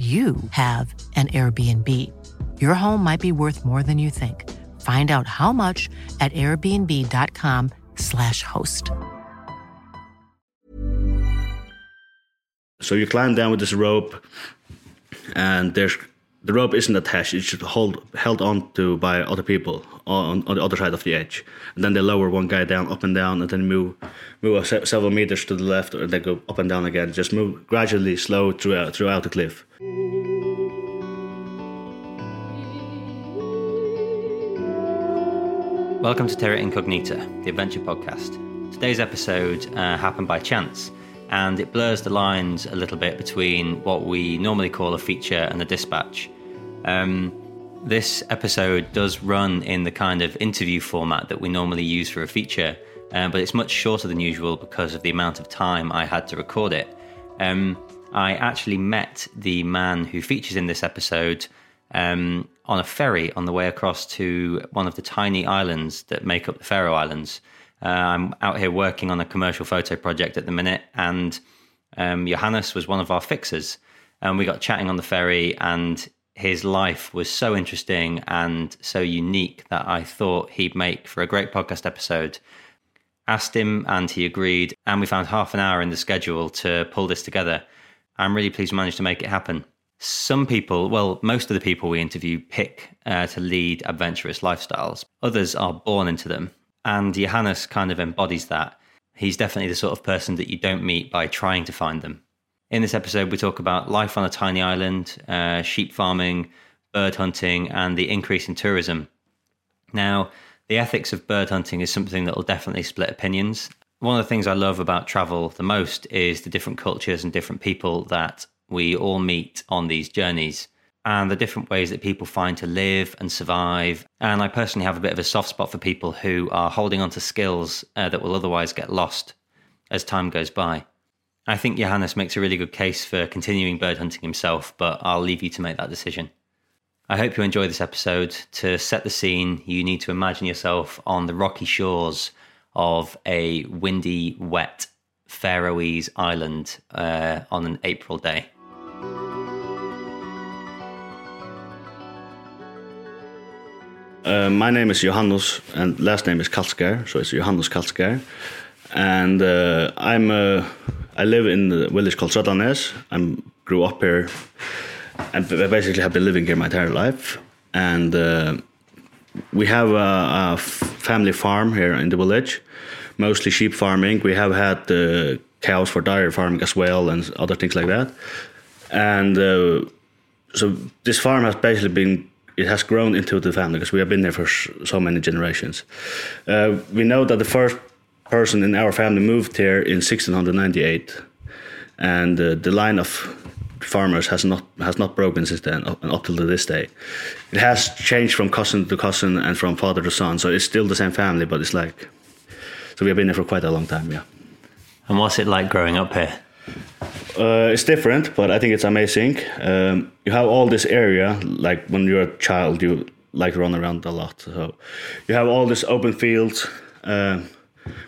you have an Airbnb. Your home might be worth more than you think. Find out how much at airbnb.com/slash host. So you climb down with this rope, and there's the rope isn't attached; it's just hold held on to by other people on, on the other side of the edge. And then they lower one guy down, up and down, and then move move se- several meters to the left, and then go up and down again. Just move gradually, slow throughout throughout the cliff. Welcome to Terra Incognita, the adventure podcast. Today's episode uh, happened by chance, and it blurs the lines a little bit between what we normally call a feature and a dispatch. Um, this episode does run in the kind of interview format that we normally use for a feature, uh, but it's much shorter than usual because of the amount of time I had to record it. Um, I actually met the man who features in this episode um, on a ferry on the way across to one of the tiny islands that make up the Faroe Islands. Uh, I'm out here working on a commercial photo project at the minute, and um, Jóhannus was one of our fixers. And we got chatting on the ferry, and his life was so interesting and so unique that I thought he'd make for a great podcast episode. Asked him, and he agreed, and we found half an hour in the schedule to pull this together. I'm really pleased we managed to make it happen. Some people, well, most of the people we interview pick uh, to lead adventurous lifestyles. Others are born into them. And Jóhannus kind of embodies that. He's definitely the sort of person that you don't meet by trying to find them. In this episode, we talk about life on a tiny island, uh, sheep farming, bird hunting, and the increase in tourism. Now, the ethics of bird hunting is something that will definitely split opinions. One of the things I love about travel the most is the different cultures and different people that we all meet on these journeys and the different ways that people find to live and survive. And I personally have a bit of a soft spot for people who are holding on to skills uh, that will otherwise get lost as time goes by. I think Jóhannus makes a really good case for continuing bird hunting himself, but I'll leave you to make that decision. I hope you enjoy this episode. To set the scene, you need to imagine yourself on the rocky shores of a windy, wet Faroese island uh, on an April day. Uh, my name is Jóhannus, and last name is Kallsgard, so it's Jóhannus Kallsgard. And uh, I'm uh, I live in the village called Trøllanes. I grew up here, and basically have been living here my entire life. And uh, we have a family farm here in the village, mostly sheep farming. We have had uh, cows for dairy farming as well, and other things like that. And so this farm has basically been it has grown into the family because we have been there for so many generations. Uh, we know that the first person in our family moved here in 1698, and uh, the line of farmers has not has not broken since then up, up till this day. It has changed from cousin to cousin and from father to son, so it's still the same family, but it's like so we have been there for quite a long time. Yeah. And what's it like growing up here? Uh, it's different, but I think it's amazing. Um, you have all this area, like when you're a child, you like run around a lot. So you have all this open fields, uh,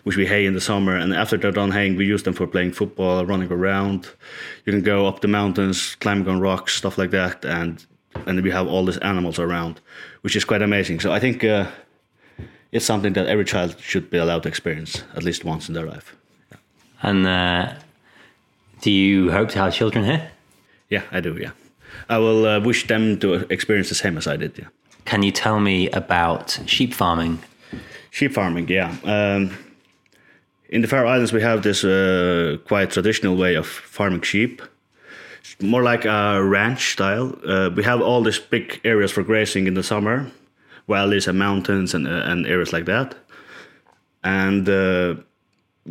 which we hay in the summer, and after they're done haying, we use them for playing football, running around. You can go up the mountains, climbing on rocks, stuff like that, and and we have all these animals around, which is quite amazing. So I think uh, it's something that every child should be allowed to experience at least once in their life. And uh, do you hope to have children here? Yeah, I do. Yeah, I will uh, wish them to experience the same as I did. Yeah, Can you tell me about sheep farming? sheep farming. Yeah, um, in the Faroe Islands we have this uh, quite traditional way of farming sheep. It's more like a ranch style. Uh, we have all these big areas for grazing in the summer, valleys and mountains and uh, and areas like that. And uh,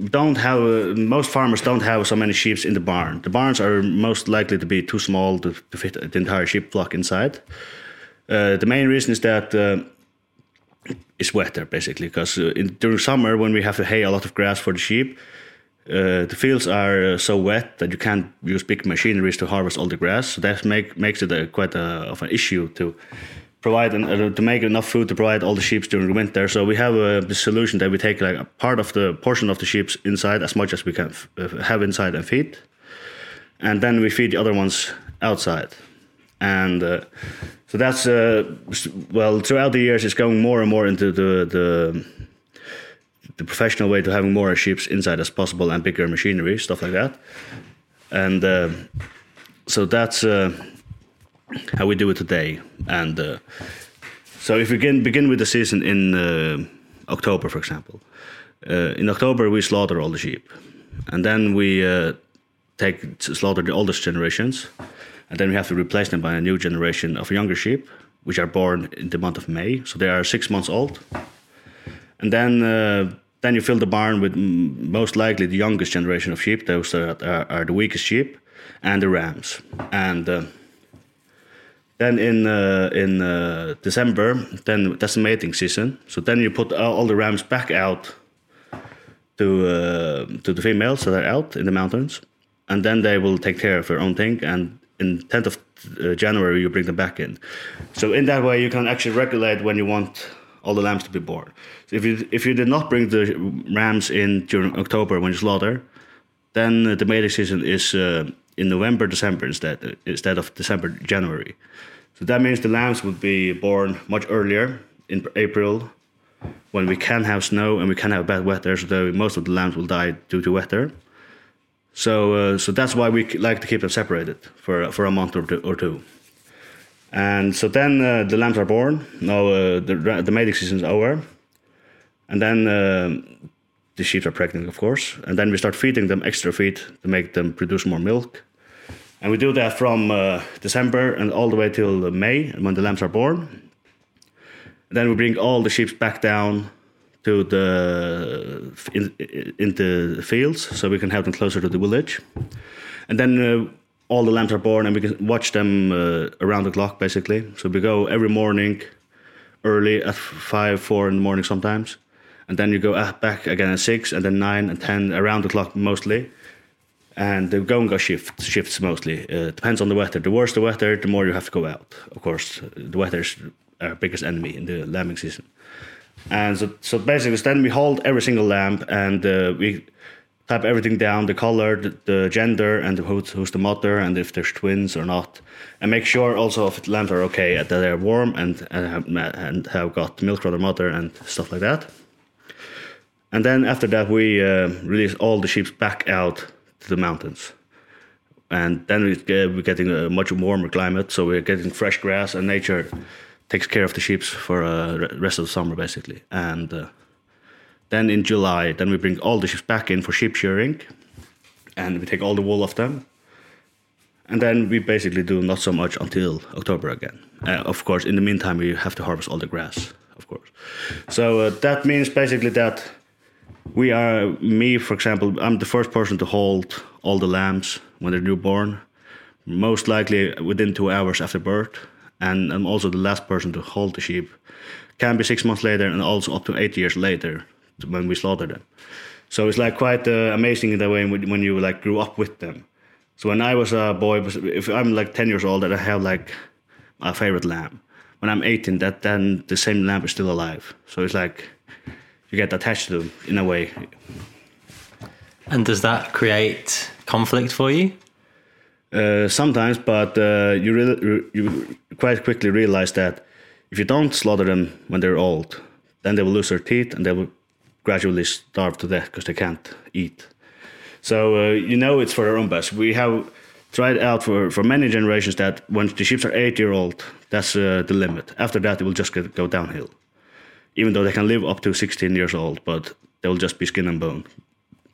don't have uh, most farmers don't have so many sheep in the barn. The barns are most likely to be too small to, to fit the entire sheep flock inside. Uh, the main reason is that uh, it's wetter basically because uh, during summer when we have to hay a lot of grass for the sheep, uh, the fields are uh, so wet that you can't use big machineries to harvest all the grass. So that make, makes it a, quite a, of an issue to provide uh, to make enough food to provide all the sheep during the winter. So we have a the solution that we take like a part of the portion of the sheep inside as much as we can uh, have inside and feed, and then we feed the other ones outside. And uh, so that's uh, well throughout the years it's going more and more into the the the professional way to having more sheep inside as possible and bigger machinery stuff like that. And uh, so that's. How we do it today. And uh, so if we begin begin with the season in uh, October, for example, uh, in October we slaughter all the sheep, and then we uh, take slaughter the oldest generations, and then we have to replace them by a new generation of younger sheep, which are born in the month of May. So they are six months old, and then. Uh, then you fill the barn with most likely the youngest generation of sheep; those are, are, are the weakest sheep, and the rams. And uh, then in uh, in uh, December, then that's the mating season. So then you put all the rams back out to uh, to the females that are out in the mountains, and then they will take care of their own thing. And in 10th of uh, January, you bring them back in. So in that way, you can actually regulate when you want all the lambs to be born. So if you if you did not bring the rams in during October when you slaughter, then the mating season is uh, in November, December instead instead of December, January. So that means the lambs would be born much earlier in April when we can have snow and we can have bad weather, so most of the lambs will die due to weather. So, uh, so that's why we like to keep them separated for for a month or two. Or two. And so then uh, the lambs are born. Now uh, the the mating season is over, and then uh, the sheep are pregnant, of course. And then we start feeding them extra feed to make them produce more milk and we do that from uh, December and all the way till May when the lambs are born. And then we bring all the sheep back down to the in, into the fields so we can have them closer to the village. And then uh, all the lambs are born and we can watch them uh, around the clock basically. So we go every morning early at 5, 4 in the morning sometimes. And then you go back again at 6 and then 9 and 10 around the clock mostly and the going go shift shifts mostly. Uh, depends on the weather. The worse the weather, the more you have to go out. Of course, the weather is our biggest enemy in the lambing season. And so, so basically, then we hold every single lamb and uh, we type everything down: the color, the, the gender, and who's, who's the mother, and if there's twins or not, and make sure also if the lambs are okay, that they're warm and and have, and have got milk from their mother and stuff like that. And then after that, we uh, release all the sheep back out to the mountains. And then we get, we're getting a much warmer climate, so we're getting fresh grass, and nature takes care of the sheep for uh, rest of the summer, basically. And uh, then in July, then we bring all the sheep back in for sheep shearing, and we take all the wool off them. And then we basically do not so much until October again. Uh, of course, in the meantime, we have to harvest all the grass, of course. So uh, that means basically that we are me for example i'm the first person to hold all the lambs when they're newborn most likely within two hours after birth. And i'm also the last person to hold the sheep. Can be six months later and also up to eight years later when we slaughter them. So it's like quite uh, amazing in that way when you like grew up with them. So when i was a boy if i'm like 10 years old and i have like a favorite lamb when i'm 18 that then the same lamb is still alive. So it's like you get attached to them in a way. And does that create conflict for you? Uh, sometimes, but uh, you really, you quite quickly realize that if you don't slaughter them when they're old, then they will lose their teeth and they will gradually starve to death because they can't eat. So uh, you know it's for their own best. We have tried out for, for many generations that when the sheep are eight year old, that's uh, the limit. After that, it will just get, go downhill even though they can live up to 16 years old, but they will just be skin and bone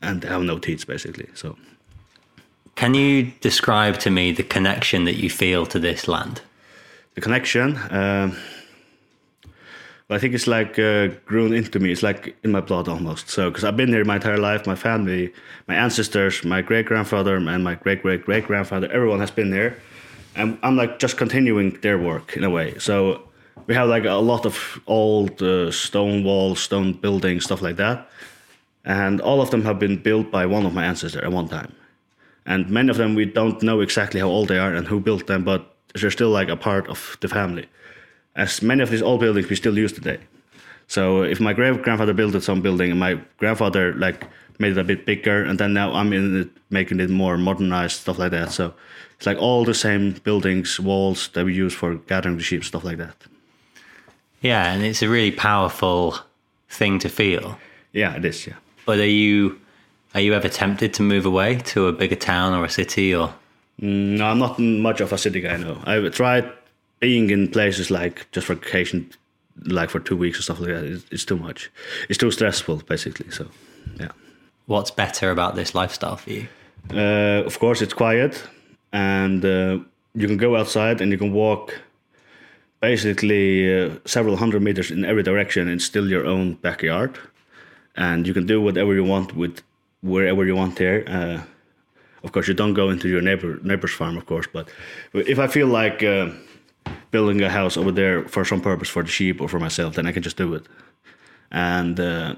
and they have no teeth basically. So, can you describe to me the connection that you feel to this land? The connection. Uh, I think it's like uh, grown into me. It's like in my blood almost. So, because I've been here my entire life, my family, my ancestors, my great grandfather, and my great great great grandfather, everyone has been there, and I'm like just continuing their work in a way. So, we have like a lot of old uh, stone walls, stone buildings, stuff like that, and all of them have been built by one of my ancestors at one time, and many of them we don't know exactly how old they are and who built them, but they're still like a part of the family as many of these old buildings we still use today. So if my great grandfather built some building and my grandfather like made it a bit bigger, and then now I'm in it, making it more modernized stuff like that. So it's like all the same buildings, walls that we use for gathering the sheep, stuff like that. Yeah, and it's a really powerful thing to feel. Yeah, it is. Yeah. But are you are you ever tempted to move away to a bigger town or a city or? Mm, no, I'm not much of a city guy. No, I've tried being in places like just for vacation, like for two weeks or stuff like that, it's, it's too much. It's too stressful, basically. So, yeah. What's better about this lifestyle for you? Uh, of course, it's quiet, and uh, you can go outside and you can walk basically uh, several hundred meters in every direction and still your own backyard, and you can do whatever you want with wherever you want there. Uh, of course, you don't go into your neighbor neighbor's farm, of course, but if I feel like uh, building a house over there for some purpose for the sheep or for myself, then I can just do it. And uh,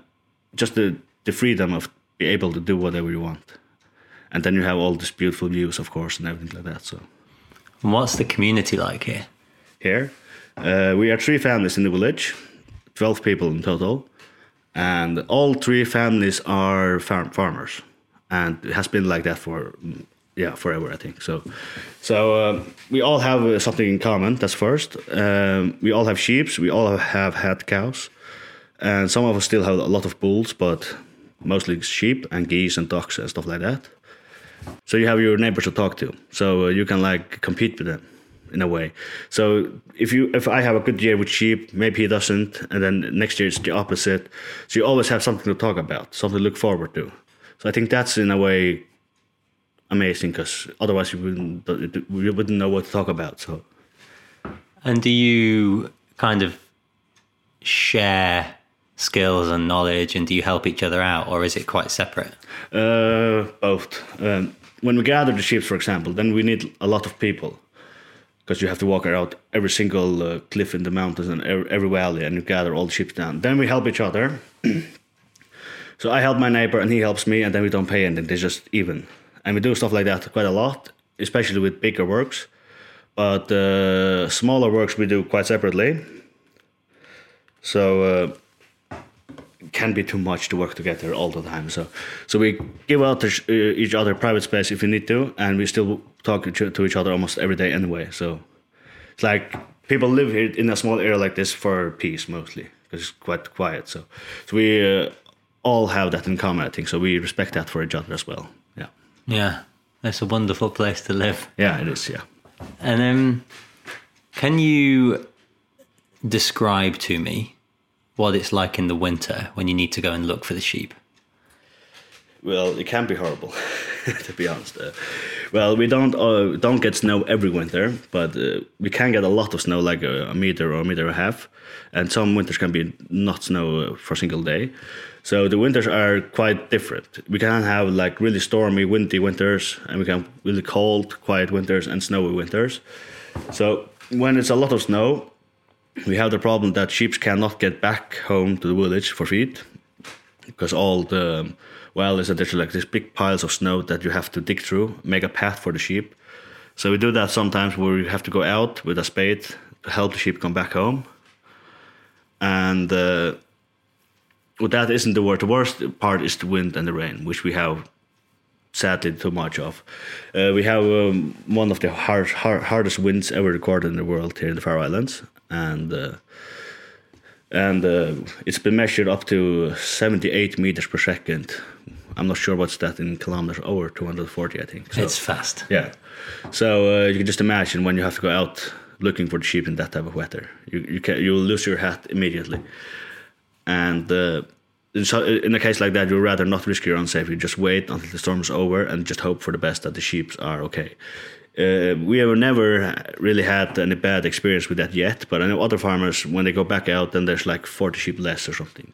just the, the freedom of be able to do whatever you want. And then you have all these beautiful views, of course, and everything like that. So, and what's the community like here? Here, uh, we are three families in the village, twelve people in total, and all three families are farm farmers, and it has been like that for yeah forever i think so. So um, we all have uh, something in common that's first. Um, we all have sheep we all have had cows and some of us still have a lot of bulls but mostly sheep and geese and ducks and stuff like that. So you have your neighbors to talk to so uh, you can like compete with them in a way so if you if i have a good year with sheep maybe he doesn't and then next year it's the opposite so you always have something to talk about something to look forward to so i think that's in a way amazing because otherwise you wouldn't wouldn't know what to talk about. So, and do you kind of share skills and knowledge, and do you help each other out, or is it quite separate? Uh, both. Um, when we gather the sheep, for example, then we need a lot of people because you have to walk around every single uh, cliff in the mountains and every, every valley, and you gather all the sheep down. Then we help each other. so I help my neighbor, and he helps me, and then we don't pay anything. They're just even and we do stuff like that quite a lot, especially with bigger works. But uh, smaller works we do quite separately. So uh, can be too much to work together all the time. So so we give out uh, each other private space if we need to, and we still talk to each other almost every day anyway. So it's like people live here in a small area like this for peace mostly because it's quite quiet. So so we uh, all have that in common, I think. So we respect that for each other as well. Yeah, yeah it's a wonderful place to live. Yeah, it is. Yeah. And um, can you describe to me what it's like in the winter when you need to go and look for the sheep? Well, it can be horrible, to be honest. Uh, well, we don't uh, don't get snow every winter, but uh, we can get a lot of snow, like a, a, meter or a meter and a half, and some winters can be not snow uh, for a single day. So the winters are quite different. We can have like really stormy, windy winters, and we can really cold, quiet winters and snowy winters. So when it's a lot of snow, we have the problem that sheep cannot get back home to the village for feed because all the well is there's like these big piles of snow that you have to dig through, make a path for the sheep. So we do that sometimes where we have to go out with a spade to help the sheep come back home. And uh, well, that isn't the worst. The worst part is the wind and the rain, which we have sadly too much of. Uh, we have um, one of the hard, hard, hardest winds ever recorded in the world here in the Faroe Islands, and uh, and uh, it's been measured up to 78 meters per second. I'm not sure what's that in kilometers, over 240, I think. So, it's fast. Yeah. So uh, you can just imagine when you have to go out looking for the sheep in that type of weather, you you can you will lose your hat immediately and uh, in, so, in a case like that, you'd rather not risk your own safety. Just wait until the storm is over and just hope for the best that the sheep are okay. Uh, we have never really had any bad experience with that yet, but I know other farmers when they go back out, then there's like 40 sheep less or something.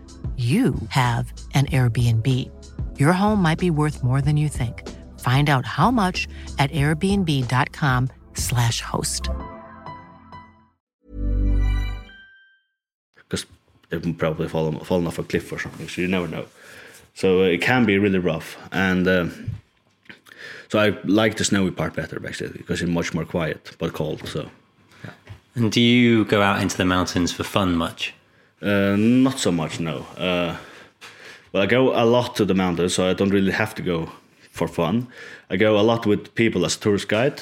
you have an Airbnb. Your home might be worth more than you think. Find out how much at airbnb.com/slash host. Because they've probably fallen, fallen off a cliff or something, so you never know. So uh, it can be really rough. And uh, so I like the snowy part better, basically, because it's much more quiet, but cold. So. And do you go out into the mountains for fun much? Uh, not so much, no. Uh, well, I go a lot to the mountains, so I don't really have to go for fun. I go a lot with people as a tourist guide,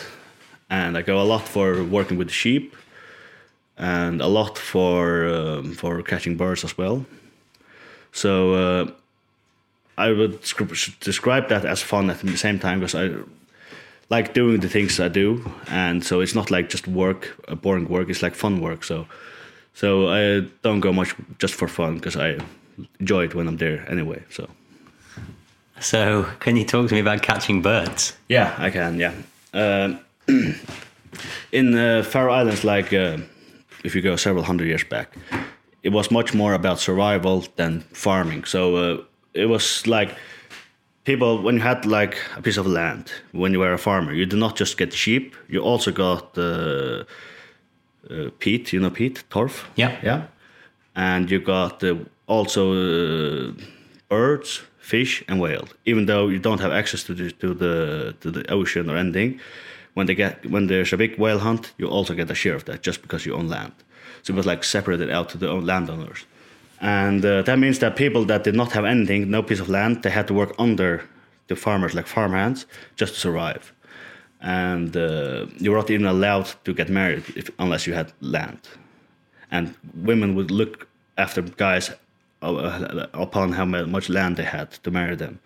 and I go a lot for working with sheep, and a lot for um, for catching birds as well. So uh, I would describe that as fun at the same time because I like doing the things I do, and so it's not like just work, boring work. It's like fun work. So so I don't go much just for fun because I enjoy it when I'm there anyway. So. So, can you talk to me about catching birds? Yeah, I can. Yeah, uh, in uh, Faroe Islands, like uh, if you go several hundred years back, it was much more about survival than farming. So uh, it was like people when you had like a piece of land when you were a farmer, you did not just get sheep; you also got uh, peat, you know peat, torf. Yeah, yeah, and you got uh, also uh, birds, fish, and whale. Even though you don't have access to the to the to the ocean or anything, when they get when there's a big whale hunt, you also get a share of that just because you own land. So it was like separated out to the landowners, and uh, that means that people that did not have anything, no piece of land, they had to work under the farmers like farmhands just to survive and uh, you were not even allowed to get married if, unless you had land. And women would look after guys uh, upon how much land they had to marry them.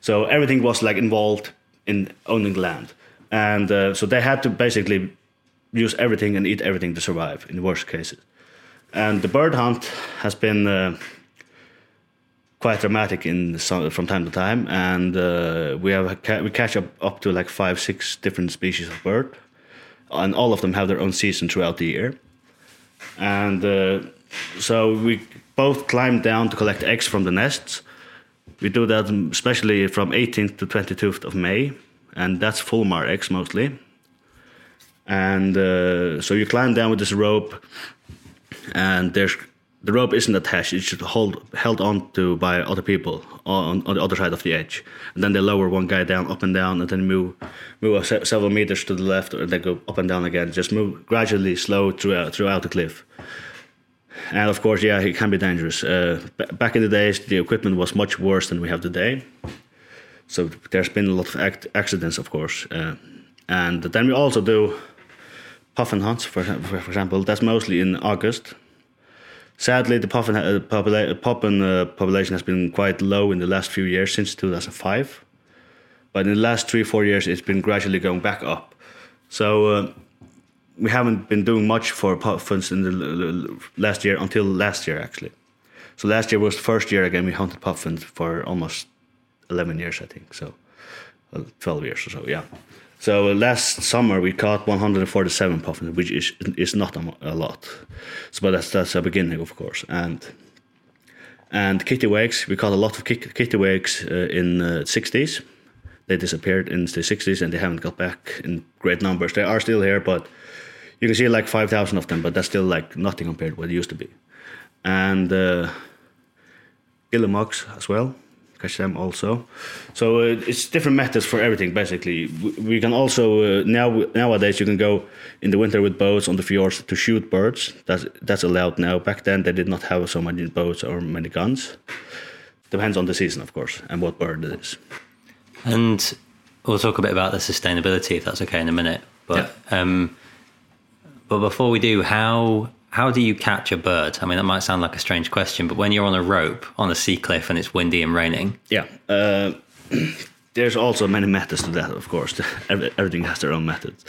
So everything was like involved in owning land, and uh, so they had to basically use everything and eat everything to survive in the worst cases. And the bird hunt has been uh, quite dramatic in from time to time, and uh, we have we catch up up to like five, six different species of bird, and all of them have their own season throughout the year. And uh, so we both climb down to collect eggs from the nests. We do that especially from 18th to 22nd of May, and that's fulmar eggs mostly. And uh, so you climb down with this rope, and there's the rope isn't attached; it's just hold held on to by other people on, on the other side of the edge. And then they lower one guy down, up and down, and then move move several meters to the left, or then go up and down again. Just move gradually, slow throughout throughout the cliff. And of course, yeah, it can be dangerous. Uh, back in the days, the equipment was much worse than we have today. So there's been a lot of accidents, of course. Uh, and then we also do puffin hunts, for, for example. That's mostly in August Sadly, the puffin, uh, popula puffin uh, population has been quite low in the last few years since 2005. But in the last three, four years, it's been gradually going back up. So uh, we haven't been doing much for puffins in the last year until last year, actually. So last year was the first year again we hunted puffins for almost 11 years, I think. So 12 years or so, yeah. So uh, last summer we caught 147 puffins, which is is not a, lot. So, but that's that's a beginning, of course. And and kittiwakes, we caught a lot of kittiwakes uh, in the uh, 60s. They disappeared in the 60s and they haven't got back in great numbers. They are still here, but you can see like 5,000 of them, but that's still like nothing compared to what it used to be. And uh, guillemots as well catch them also. So uh, it's different methods for everything. Basically, we can also uh, now nowadays you can go in the winter with boats on the fjords to shoot birds. That's that's allowed now. Back then they did not have so many boats or many guns. Depends on the season, of course, and what bird it is. And we'll talk a bit about the sustainability if that's okay in a minute. But um, but before we do, how how do you catch a bird? I mean, that might sound like a strange question, but when you're on a rope on a sea cliff and it's windy and raining, Yeah. Uh, there's also many methods to that, of course. Everything has their own methods.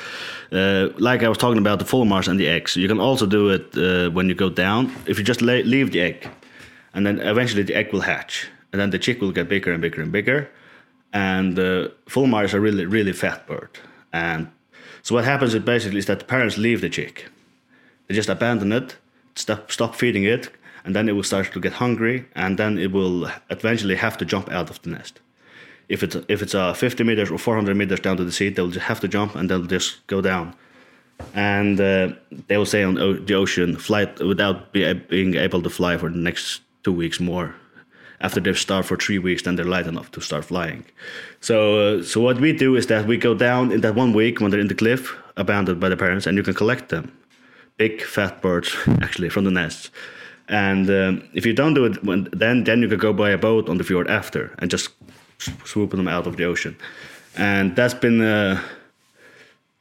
Uh, like I was talking about the fulmars and the eggs, you can also do it uh, when you go down. If you just lay, leave the egg, and then eventually the egg will hatch, and then the chick will get bigger and bigger and bigger. And uh, fulmar is a really, really fat bird. And so what happens is basically is that the parents leave the chick. They just abandon it, stop, stop feeding it, and then it will start to get hungry, and then it will eventually have to jump out of the nest. If it's if it's uh, 50 meters or 400 meters down to the sea, they'll just have to jump and they'll just go down, and uh, they will stay on the ocean, flight without be, being able to fly for the next two weeks more. After they've starved for three weeks, then they're light enough to start flying. So, uh, so what we do is that we go down in that one week when they're in the cliff, abandoned by the parents, and you can collect them big fat birds actually from the nest. And um, if you don't do it, when, then then you could go by a boat on the fjord after and just swoop them out of the ocean. And that's been uh,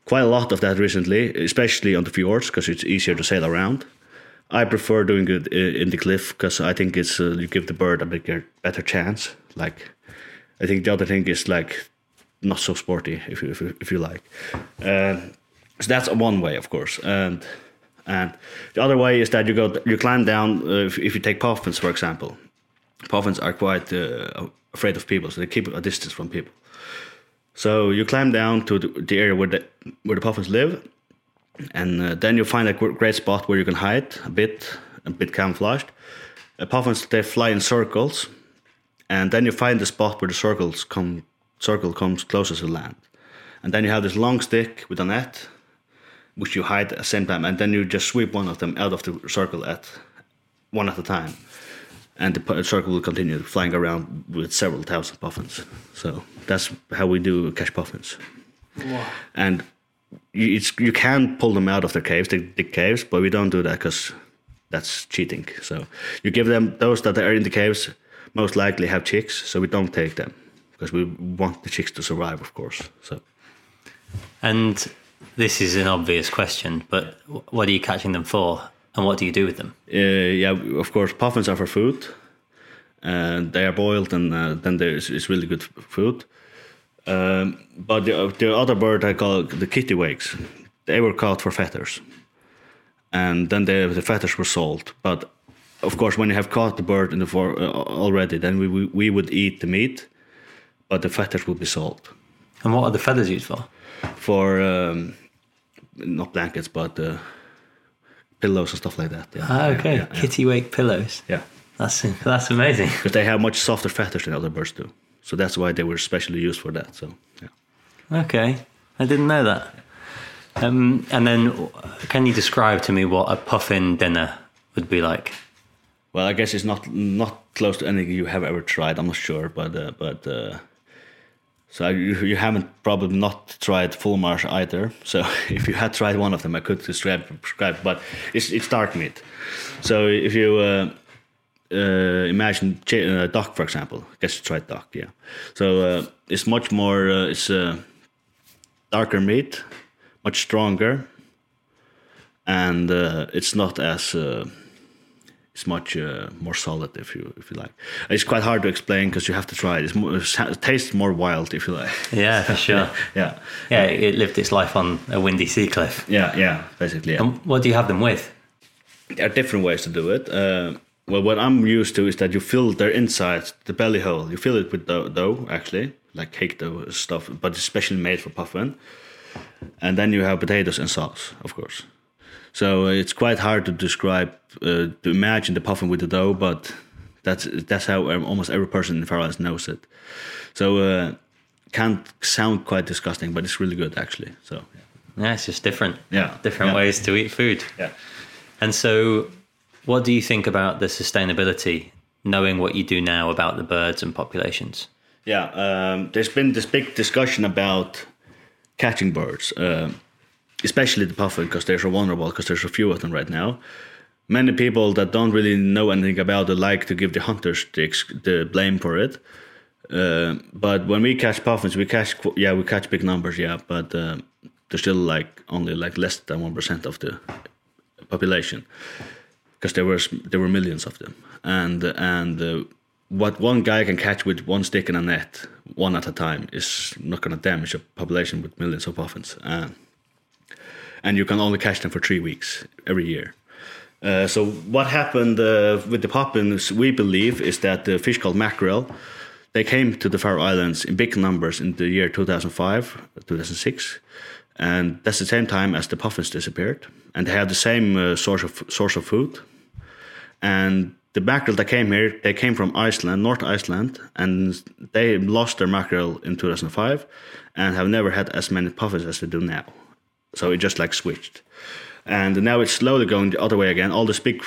quite a lot of that recently, especially on the fjords because it's easier to sail around. I prefer doing it in the cliff because I think it's uh, you give the bird a bigger, better chance. Like, I think the other thing is like not so sporty if you if if you like. Uh, so that's one way, of course, and and the other way is that you go you climb down. Uh, if, if you take puffins, for example, puffins are quite uh, afraid of people, so they keep a distance from people. So you climb down to the, the area where the where the puffins live, and uh, then you find a great spot where you can hide a bit, a bit camouflaged. Uh, puffins they fly in circles, and then you find the spot where the circles come circle comes closest to land, and then you have this long stick with a net, which you hide at the same time, and then you just sweep one of them out of the circle at one at a time, and the circle will continue flying around with several thousand puffins. So that's how we do catch puffins, Wow. and you, it's, you can pull them out of their caves, the dig caves, but we don't do that because that's cheating. So you give them those that are in the caves most likely have chicks, so we don't take them because we want the chicks to survive, of course. So and this is an obvious question, but what are you catching them for, and what do you do with them? uh, yeah, of course, puffins are for food, and they are boiled, and uh, then there's it's really good food. Um, but the, the other bird I call the kittiwakes, they were caught for feathers, and then the the feathers were sold. But of course, when you have caught the bird in the for, uh, already, then we, we we would eat the meat, but the feathers would be sold And what are the feathers used for? For um, not blankets, but uh, pillows and stuff like that. Yeah. Ah, okay, yeah, yeah. kittiwake pillows. yeah. That's that's amazing. because they have much softer feathers than other birds do. So that's why they were specially used for that. So yeah. Okay, I didn't know that. Um, and then, can you describe to me what a puffin dinner would be like? Well, I guess it's not not close to anything you have ever tried. I'm not sure, but uh, but uh, so you, you haven't probably not tried fulmars either. So if you had tried one of them, I could describe describe. But it's it's dark meat. So if you uh, uh, imagine uh, duck, for example, I guess you tried duck, yeah. So uh, it's much more. Uh, it's uh, darker meat, much stronger, and it's not as it's much uh, more solid if you if you like. It's quite hard to explain because you have to try it. It's more, it tastes more wild if you like. Yeah, for sure. Yeah, Yeah, it lived its life on a windy sea cliff. yeah, yeah. Basically, yeah. And what do you have them with? there are different ways to do it. Uh, well, what I'm used to is that you fill their inside, the belly hole. You fill it with dough, dough actually, like cake dough stuff, but it's specially made for puffin. And then you have potatoes and sauce, of course. So uh, it's quite hard to describe, uh, to imagine the puffin with the dough, but that's that's how um, almost every person in Faroe Islands knows it. So uh, can't sound quite disgusting, but it's really good actually. So Yeah, it's just different. Yeah, different yeah. ways to eat food. yeah. And so, what do you think about the sustainability, knowing what you do now about the birds and populations? Yeah, um, there's been this big discussion about catching birds, uh, especially the puffin, because they're so vulnerable, because there's a few of them right now. Many people that don't really know anything about it like to give the hunters the, the blame for it. Uh, but when we catch puffins, we catch yeah we catch big numbers yeah, but uh, they're still like only like less than one percent of the population because there was there were millions of them. And and uh, what one guy can catch with one stick in a net one at a time is not going to damage a population with millions of puffins. Uh, and you can only catch them for three weeks every year uh, so what happened uh, with the puffins we believe is that the fish called mackerel they came to the Faroe Islands in big numbers in the year 2005 2006 and that's the same time as the puffins disappeared. And they had the same uh, source of source of food. And the mackerel that came here they came from Iceland North Iceland and they lost their mackerel in 2005 and have never had as many puffins as they do now. So it just like switched and now it's slowly going the other way again. All the big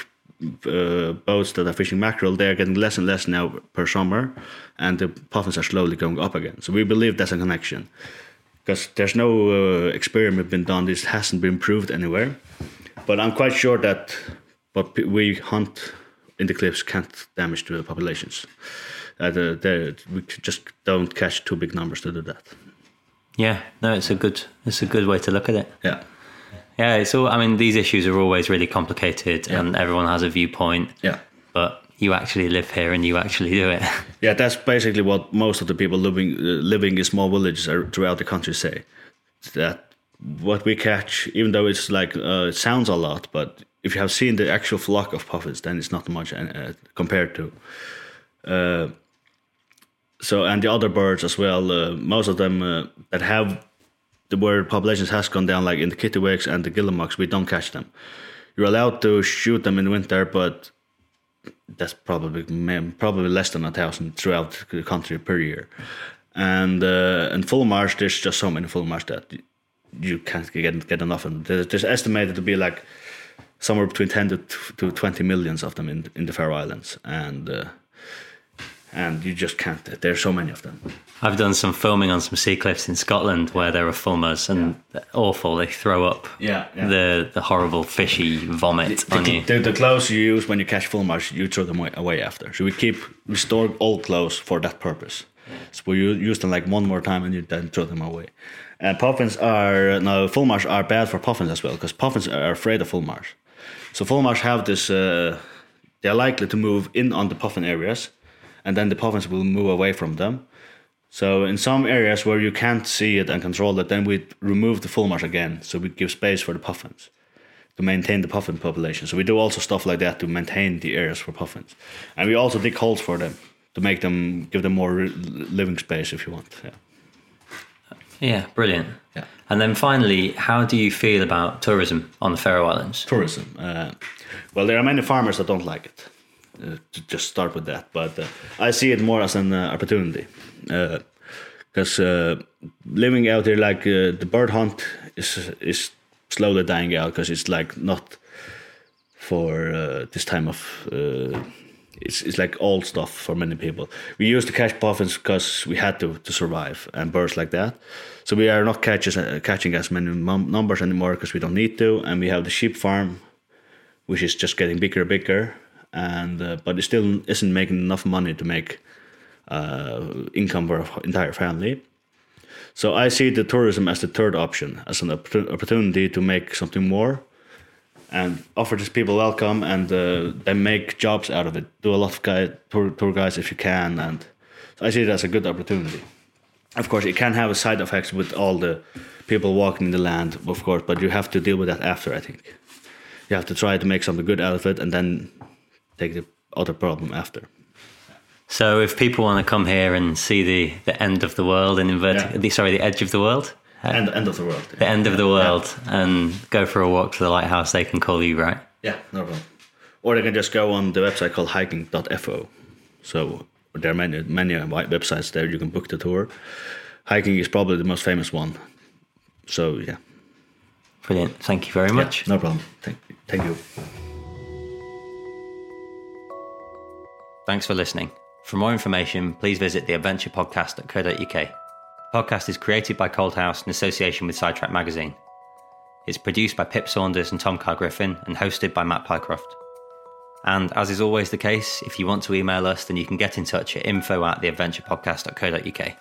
uh, boats that are fishing mackerel they're getting less and less now per summer. And the puffins are slowly going up again. So we believe that's a connection. Because there's no uh, experiment been done. This hasn't been proved anywhere. But i'm quite sure that what we hunt in the cliffs can't damage to the populations. Uh, we just don't catch too big numbers to do that. Yeah, no, it's a good it's a good way to look at it. yeah Yeah, it's all. I mean, these issues are always really complicated, Yeah. and everyone has a viewpoint. yeah But you actually live here, and you actually do it. Yeah, that's basically what most of the people living uh, living in small villages throughout the country say. That what we catch, even though it's like uh, it sounds a lot, but if you have seen the actual flock of puffins, then it's not much uh, compared to. Uh, so and the other birds as well, uh, most of them uh, that have the where populations has gone down, like in the kittiwakes and the guillemots, we don't catch them. You're allowed to shoot them in winter, but that's probably probably less than a thousand throughout the country per year. And uh, in fulmars, there's just so many fulmars that you can't get get enough And. There's, there's estimated to be like somewhere between ten to to twenty millions of them in in the Faroe Islands, and uh, and you just can't. There's so many of them. I've done some filming on some sea cliffs in Scotland where there are fulmars, and they're awful. They throw up Yeah, yeah. the the horrible fishy vomit on the, you. the, the clothes you use when you catch full you throw them away, after. So we keep we store old clothes for that purpose. So we use them like one more time and you then throw them away. And puffins are no fulmars are bad for puffins as well because puffins are afraid of fulmars. So fulmars have this. Uh, they are likely to move in on the puffin areas, and then the puffins will move away from them. So in some areas where you can't see it and control it, then we remove the fulmars again. So we give space for the puffins to maintain the puffin population. So we do also stuff like that to maintain the areas for puffins, and we also dig holes for them to make them give them more living space if you want. Yeah. Yeah, brilliant. Yeah. And then finally, how do you feel about tourism on the Faroe Islands? Tourism. Uh, well, there are many farmers that don't like it. To just start with that, but uh, I see it more as an uh, opportunity because uh, living out here, like the bird hunt, is is slowly dying out because it's like not for uh, this time of. Uh, it's, it's like old stuff for many people. We used to catch puffins because we had to to survive, and birds like that. So we are not catches, uh, catching as many num- numbers anymore because we don't need to, and we have the sheep farm, which is just getting bigger and bigger, and uh, but it still isn't making enough money to make uh, income for our entire family. So I see the tourism as the third option, as an opportu- opportunity to make something more and offer these people welcome and uh, then make jobs out of it. Do a lot of guide, tour, tour guides if you can, and so I see it as a good opportunity. Of course, it can have a side effects with all the people walking in the land, of course, but you have to deal with that after. I think you have to try to make something good out of it, and then take the other problem after. So, if people want to come here and see the, the end of the world in inverted, Yeah. the, sorry, the edge of the world, And end of the world. the end of the world, and go for a walk to the lighthouse, they can call you, right? Yeah, no problem. Or they can just go on the website called hiking.fo. So there are many many websites there you can book the tour. Hiking is probably the most famous one. So yeah, Brilliant. Thank you very much. no problem. Thank thank you. Thanks for listening. For more information, please visit theadventurepodcast.co.uk. The podcast is created by Cold House in association with Sidetrack Magazine. It's produced by Pip Saunders and Tom Carr Griffin and hosted by Matt Pycroft. And as is always the case, if you want to email us, then you can get in touch at info at theadventurepodcast.co.uk.